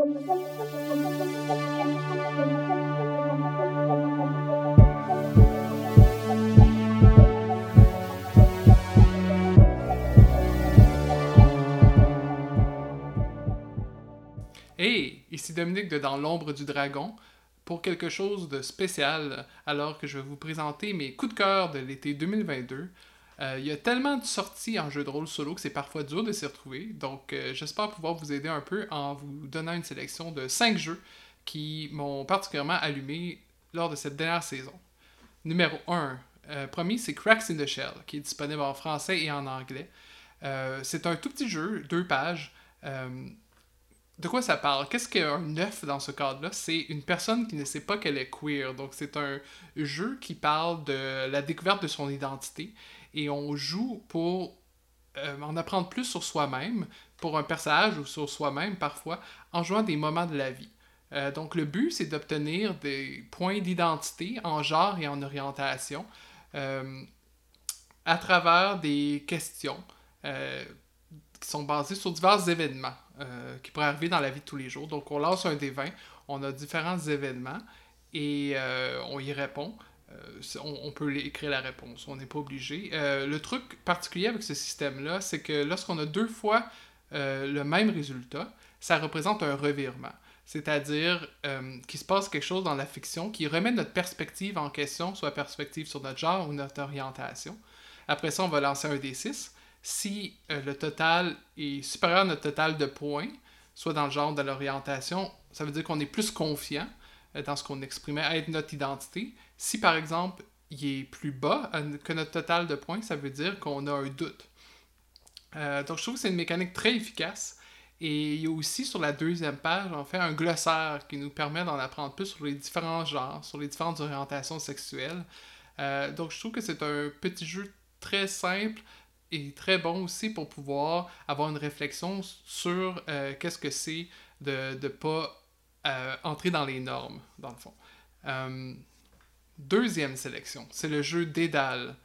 Hey, ici Dominique de Dans l'ombre du dragon pour quelque chose de spécial alors que je vais vous présenter mes coups de cœur de l'été 2022. Euh, il y a tellement de sorties en jeu de rôle solo que c'est parfois dur de s'y retrouver, donc euh, j'espère pouvoir vous aider un peu en vous donnant une sélection de 5 jeux qui m'ont particulièrement allumé lors de cette dernière saison. Numéro 1, euh, promis, c'est Cracks in the Shell, qui est disponible en français et en anglais. c'est un tout petit jeu, deux pages de quoi ça parle? Qu'est-ce qu'un neuf dans ce cadre-là? C'est une personne qui ne sait pas qu'elle est queer. Donc, c'est un jeu qui parle de la découverte de son identité et on joue pour euh, en apprendre plus sur soi-même, pour un personnage ou sur soi-même parfois, en jouant des moments de la vie. Euh, donc, le but, c'est d'obtenir des points d'identité en genre et en orientation euh, à travers des questions qui sont basées sur divers événements. Qui pourrait arriver dans la vie de tous les jours. Donc, on lance un des 20, on a différents événements et on y répond. Euh, on, peut écrire la réponse, on n'est pas obligé. le truc particulier avec ce système-là, c'est que lorsqu'on a deux fois le même résultat, ça représente un revirement. C'est-à-dire qu'il se passe quelque chose dans la fiction qui remet notre perspective en question, soit perspective sur notre genre ou notre orientation. Après ça, on va lancer un D6 si euh, le total est supérieur à notre total de points, soit dans le genre de l'orientation, ça veut dire qu'on est plus confiant euh, dans ce qu'on exprimait être notre identité. Si par exemple, il est plus bas euh, que notre total de points, ça veut dire qu'on a un doute. donc je trouve que c'est une mécanique très efficace. Et il y a aussi sur la deuxième page, on fait un glossaire qui nous permet d'en apprendre plus sur les différents genres, sur les différentes orientations sexuelles. donc je trouve que c'est un petit jeu très simple, est très bon aussi pour pouvoir avoir une réflexion sur euh, qu'est-ce que c'est de ne pas euh, entrer dans les normes, dans le fond. Euh, deuxième sélection, c'est le jeu Dédale,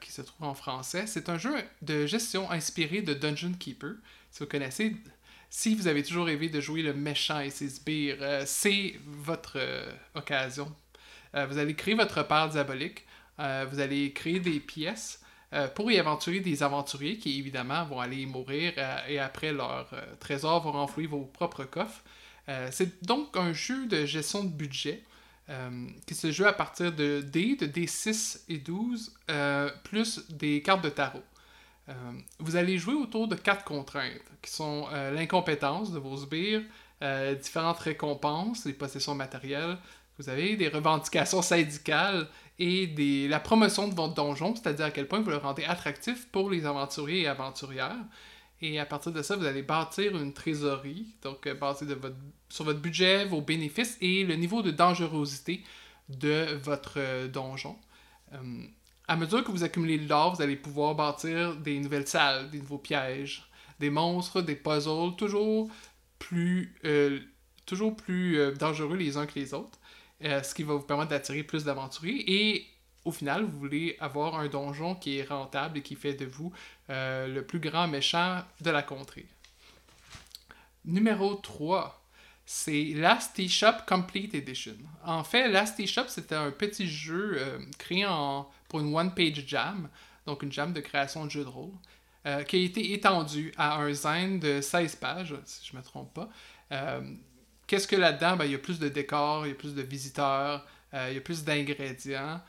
qui se trouve en français. C'est un jeu de gestion inspiré de Dungeon Keeper. Si vous connaissez, si vous avez toujours rêvé de jouer le méchant et ses sbires, c'est votre occasion. vous allez créer votre père diabolique. vous allez créer des pièces euh, pour y aventurer des aventuriers qui, évidemment, vont aller mourir euh, et après leur euh, trésor vont renflouer vos propres coffres. C'est donc un jeu de gestion de budget qui se joue à partir de dés, de D6 et 12, plus des cartes de tarot. vous allez jouer autour de quatre contraintes, qui sont l'incompétence de vos sbires, différentes récompenses, les possessions matérielles, vous avez des revendications syndicales et des, la promotion de votre donjon, c'est-à-dire à quel point vous le rendez attractif pour les aventuriers et aventurières. Et à partir de ça, vous allez bâtir une trésorerie, donc euh, basée sur votre budget, vos bénéfices et le niveau de dangerosité de votre euh, donjon. Euh, à mesure que vous accumulez de l'or, vous allez pouvoir bâtir des nouvelles salles, des nouveaux pièges, des monstres, des puzzles, toujours plus, toujours plus dangereux les uns que les autres. Ce qui va vous permettre d'attirer plus d'aventuriers. Et au final, vous voulez avoir un donjon qui est rentable et qui fait de vous euh, le plus grand méchant de la contrée. Numéro 3, c'est Last Shop Complete Edition. En fait, Last Shop, c'était un petit jeu euh, créé pour une one-page jam, donc une jam de création de jeux de rôle, qui a été étendu à un zen de 16 pages, si je ne me trompe pas. Qu'est-ce que là-dedans? Ben, il y a plus de décors, il y a plus de visiteurs, euh, il y a plus d'ingrédients,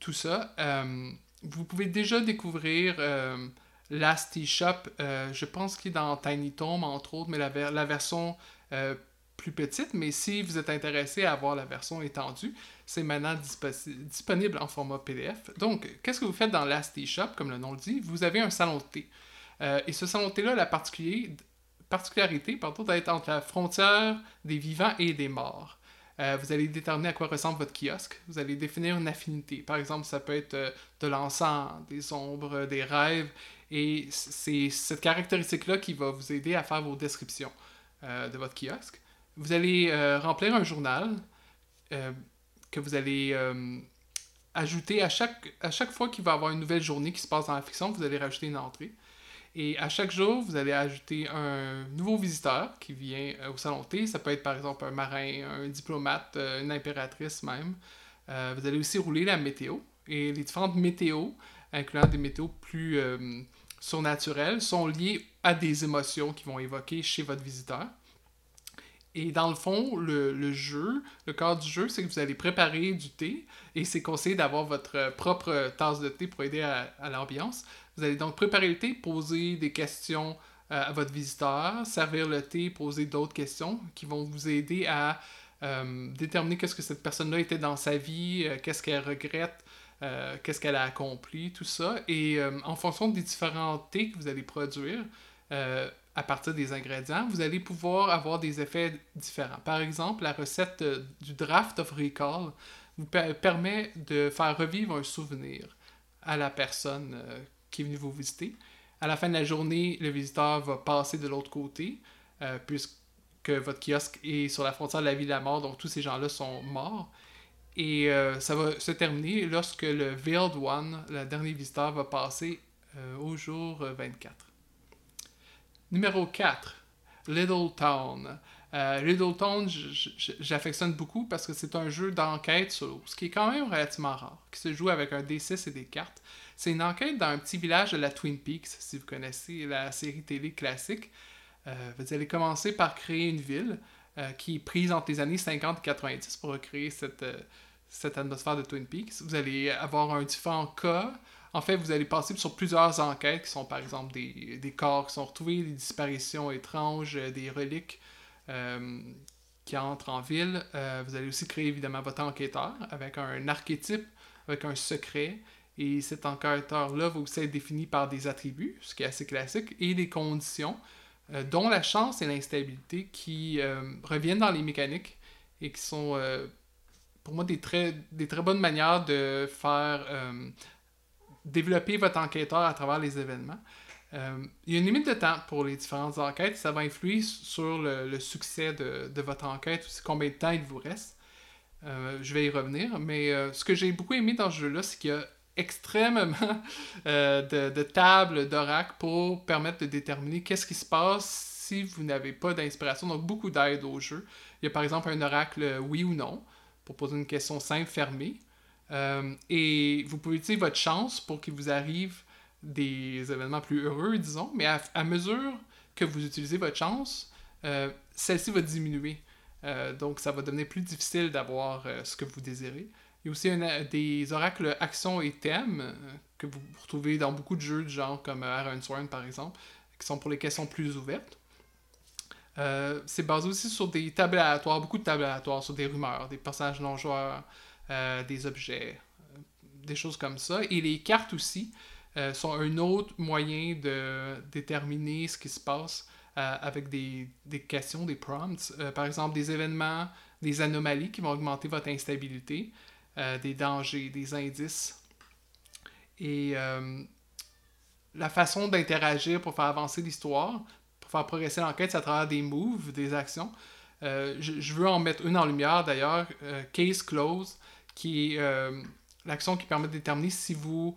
tout ça. Euh, vous pouvez déjà découvrir euh, Lasty Shop, je pense qu'il est dans Tiny Tomb, entre autres, mais la, la version plus petite. Mais si vous êtes intéressé à avoir la version étendue, c'est maintenant disponible en format PDF. Donc, qu'est-ce que vous faites dans Lasty Shop, comme le nom le dit? Vous avez un salon de thé. et ce salon de thé-là, la particularité d'être entre la frontière des vivants et des morts. Euh, vous allez déterminer à quoi ressemble votre kiosque. Vous allez définir une affinité. Par exemple, ça peut être euh, de l'encens, des ombres, des rêves. Et c'est cette caractéristique-là qui va vous aider à faire vos descriptions euh, de votre kiosque. Vous allez remplir un journal que vous allez ajouter à chaque, à chaque fois qu'il va y avoir une nouvelle journée qui se passe dans la fiction. Vous allez rajouter une entrée. Et à chaque jour, vous allez ajouter un nouveau visiteur qui vient euh, au salon thé. Ça peut être par exemple un marin, un diplomate, euh, une impératrice même. Euh, vous allez aussi rouler la météo. Et les différentes météos, incluant des météos plus surnaturelles, sont liées à des émotions qui vont évoquer chez votre visiteur. Et dans le fond, le, jeu, le cadre du jeu, c'est que vous allez préparer du thé et c'est conseillé d'avoir votre propre tasse de thé pour aider à, l'ambiance. Vous allez donc préparer le thé, poser des questions euh, à votre visiteur, servir le thé, poser d'autres questions qui vont vous aider à euh, déterminer qu'est-ce que cette personne-là était dans sa vie, euh, qu'est-ce qu'elle regrette, qu'est-ce qu'elle a accompli, tout ça. Et en fonction des différents thés que vous allez produire, à partir des ingrédients, vous allez pouvoir avoir des effets différents. Par exemple, la recette euh, du Draft of Recall vous permet de faire revivre un souvenir à la personne euh, qui est venue vous visiter. À la fin de la journée, le visiteur va passer de l'autre côté, euh, puisque votre kiosque est sur la frontière de la vie et de la mort, donc tous ces gens-là sont morts. Et ça va se terminer lorsque le Veiled One, le dernier visiteur, va passer au jour 24. Numéro 4, Little Town. Euh, Little Town, j'affectionne beaucoup parce que c'est un jeu d'enquête solo, ce qui est quand même relativement rare, qui se joue avec un D6 et des cartes. C'est une enquête dans un petit village de la Twin Peaks, si vous connaissez la série télé classique. Euh, vous allez commencer par créer une ville euh, qui est prise entre les années 50 et 90 pour recréer cette, cette atmosphère de Twin Peaks. Vous allez avoir un différent cas en fait, vous allez passer sur plusieurs enquêtes qui sont par exemple des, corps qui sont retrouvés, des disparitions étranges, euh, des reliques euh, qui entrent en ville. Euh, vous allez aussi créer évidemment votre enquêteur avec un archétype, avec un secret. Et cet enquêteur-là va aussi être défini par des attributs, ce qui est assez classique, et des conditions, dont la chance et l'instabilité, qui reviennent dans les mécaniques et qui sont pour moi des très, des très bonnes manières de faire développer votre enquêteur à travers les événements. Euh, il y a une limite de temps pour les différentes enquêtes. Ça va influer sur le, succès de, votre enquête, aussi combien de temps il vous reste. Euh, je vais y revenir. Mais euh, ce que j'ai beaucoup aimé dans ce jeu-là, c'est qu'il y a extrêmement de, de, tables d'oracle pour permettre de déterminer qu'est-ce qui se passe si vous n'avez pas d'inspiration. Donc, beaucoup d'aide au jeu. Il y a par exemple un oracle oui ou non pour poser une question simple, fermée. Euh, et vous pouvez utiliser votre chance pour qu'il vous arrive des événements plus heureux, disons, mais à, mesure que vous utilisez votre chance, euh, celle-ci va diminuer. Euh, donc, ça va devenir plus difficile d'avoir ce que vous désirez. Il y a aussi des oracles actions et thèmes que vous retrouvez dans beaucoup de jeux de genre comme Sworn par exemple, qui sont pour les questions plus ouvertes. c'est basé aussi sur des tables aléatoires, beaucoup de tables aléatoires, sur des rumeurs, des personnages non joueurs, euh, des objets, euh, des choses comme ça. Et les cartes aussi euh, sont un autre moyen de déterminer ce qui se passe avec des, des, questions, des prompts. par exemple, des événements, des anomalies qui vont augmenter votre instabilité, des dangers, des indices. Et la façon d'interagir pour faire avancer l'histoire, pour faire progresser l'enquête, c'est à travers des moves, des actions. je, je, veux en mettre une en lumière d'ailleurs, Case Close qui est euh, l'action qui permet de déterminer si vous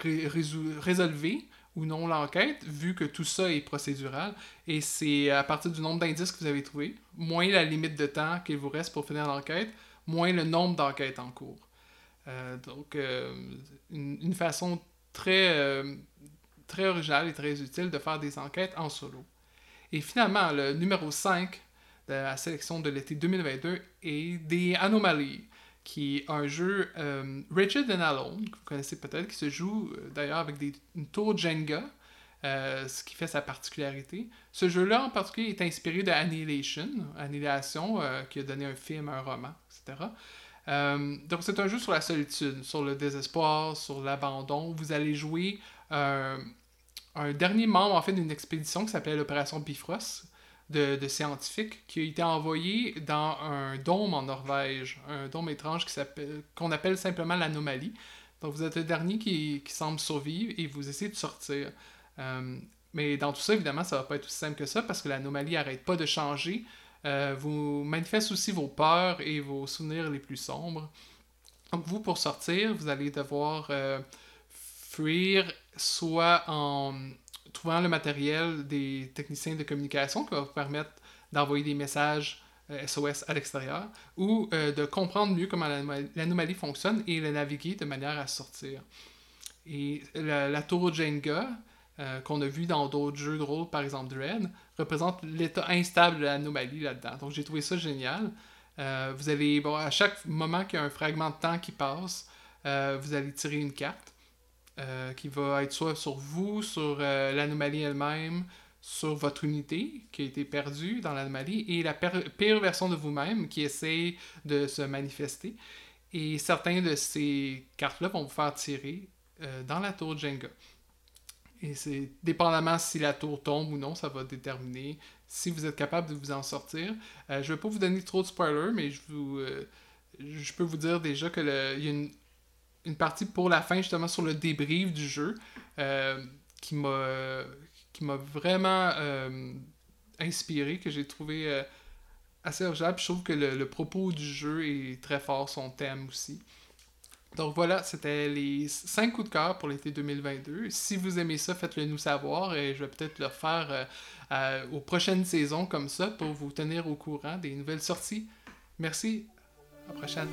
résolvez ou non l'enquête, vu que tout ça est procédural. Et c'est à partir du nombre d'indices que vous avez trouvé, moins la limite de temps qu'il vous reste pour finir l'enquête, moins le nombre d'enquêtes en cours. Euh, donc, euh, une, façon très, très originale et très utile de faire des enquêtes en solo. Et finalement, le numéro 5 de la sélection de l'été 2022 est des anomalies qui est un jeu euh, Richard and Alone, que vous connaissez peut-être, qui se joue euh, d'ailleurs avec des, une tour Jenga, euh, ce qui fait sa particularité. Ce jeu-là en particulier est inspiré de Annihilation, Annihilation, qui a donné un film, un roman, etc. donc c'est un jeu sur la solitude, sur le désespoir, sur l'abandon. Vous allez jouer un dernier membre en fait d'une expédition qui s'appelle l'opération Bifrost, de, scientifiques qui a été envoyé dans un dôme en Norvège, un dôme étrange qu'on appelle simplement l'anomalie. Donc vous êtes le dernier qui, semble survivre et vous essayez de sortir. Euh, mais dans tout ça, évidemment, ça va pas être aussi simple que ça parce que l'anomalie n'arrête pas de changer. Euh, vous manifeste aussi vos peurs et vos souvenirs les plus sombres. Donc vous, pour sortir, vous allez devoir euh, fuir soit en trouvant le matériel des techniciens de communication qui va vous permettre d'envoyer des messages SOS à l'extérieur ou de comprendre mieux comment l'anomalie fonctionne et le naviguer de manière à sortir. Et la, tour Jenga, qu'on a vu dans d'autres jeux de rôle, par exemple Dread, représente l'état instable de l'anomalie là-dedans. Donc j'ai trouvé ça génial. vous allez, bon, à chaque moment qu'il y a un fragment de temps qui passe, vous allez tirer une carte. Euh, qui va être soit sur vous, sur euh, l'anomalie elle-même, sur votre unité qui a été perdue dans l'anomalie, et la pire version de vous-même qui essaie de se manifester. Et certains de ces cartes-là vont vous faire tirer euh, dans la tour Jenga. Et c'est dépendamment si la tour tombe ou non, ça va déterminer si vous êtes capable de vous en sortir. je ne vais pas vous donner trop de spoilers, mais je, vous, je peux vous dire déjà qu'il y a une une partie pour la fin, justement, sur le débrief du jeu, euh, qui m'a vraiment euh, inspiré, que j'ai trouvé euh, assez original. je trouve que le, propos du jeu est très fort, son thème aussi. Donc voilà, c'était les 5 coups de cœur pour l'été 2022. Si vous aimez ça, faites-le nous savoir et je vais peut-être le faire aux prochaines saisons comme ça pour vous tenir au courant des nouvelles sorties. Merci, à la prochaine.